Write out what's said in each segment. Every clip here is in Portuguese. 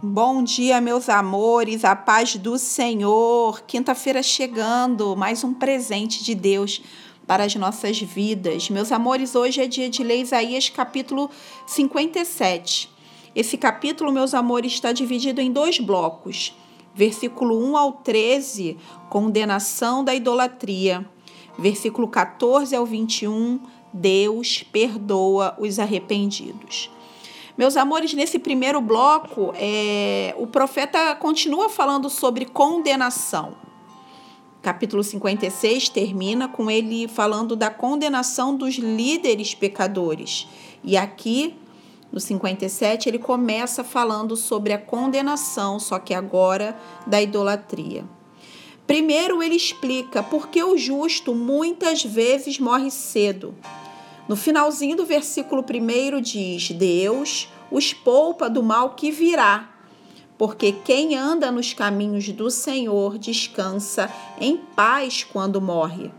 Bom dia, meus amores, a paz do Senhor. Quinta-feira chegando, mais um presente de Deus para as nossas vidas. Meus amores, hoje é dia de ler Isaías capítulo 57. Esse capítulo, meus amores, está dividido em dois blocos. Versículo 1 ao 13, condenação da idolatria. Versículo 14 ao 21, Deus perdoa os arrependidos. Meus amores, nesse primeiro bloco, é, o profeta continua falando sobre condenação. Capítulo 56 termina com ele falando da condenação dos líderes pecadores. E aqui, no 57, ele começa falando sobre a condenação, só que agora da idolatria. Primeiro, ele explica por que o justo muitas vezes morre cedo. No finalzinho do versículo 1 diz: Deus os poupa do mal que virá, porque quem anda nos caminhos do Senhor descansa em paz quando morre.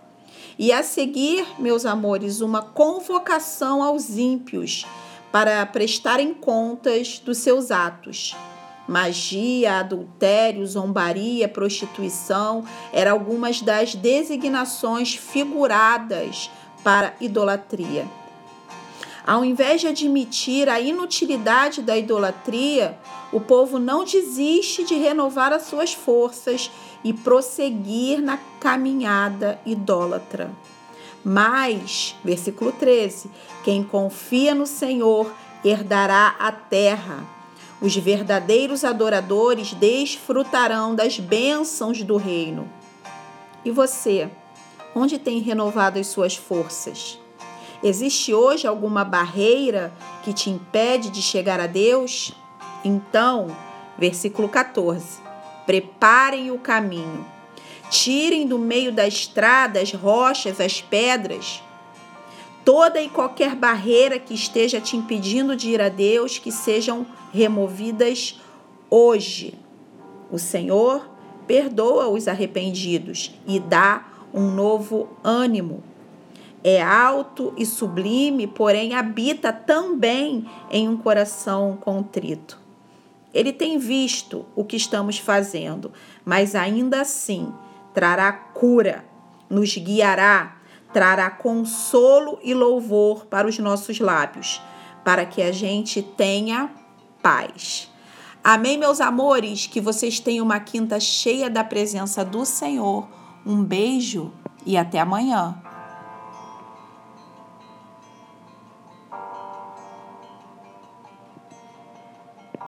E a seguir, meus amores, uma convocação aos ímpios para prestarem contas dos seus atos. Magia, adultério, zombaria, prostituição eram algumas das designações figuradas para idolatria. Ao invés de admitir a inutilidade da idolatria, o povo não desiste de renovar as suas forças e prosseguir na caminhada idólatra. Mas, versículo 13: quem confia no Senhor herdará a terra. Os verdadeiros adoradores desfrutarão das bênçãos do reino. E você? Onde tem renovado as suas forças? Existe hoje alguma barreira que te impede de chegar a Deus? Então, versículo 14: preparem o caminho, tirem do meio da estrada as rochas, as pedras, toda e qualquer barreira que esteja te impedindo de ir a Deus, que sejam removidas hoje. O Senhor perdoa os arrependidos e dá um novo ânimo. É alto e sublime, porém habita também em um coração contrito. Ele tem visto o que estamos fazendo, mas ainda assim trará cura, nos guiará, trará consolo e louvor para os nossos lábios, para que a gente tenha paz. Amém, meus amores? Que vocês tenham uma quinta cheia da presença do Senhor um beijo e até amanhã.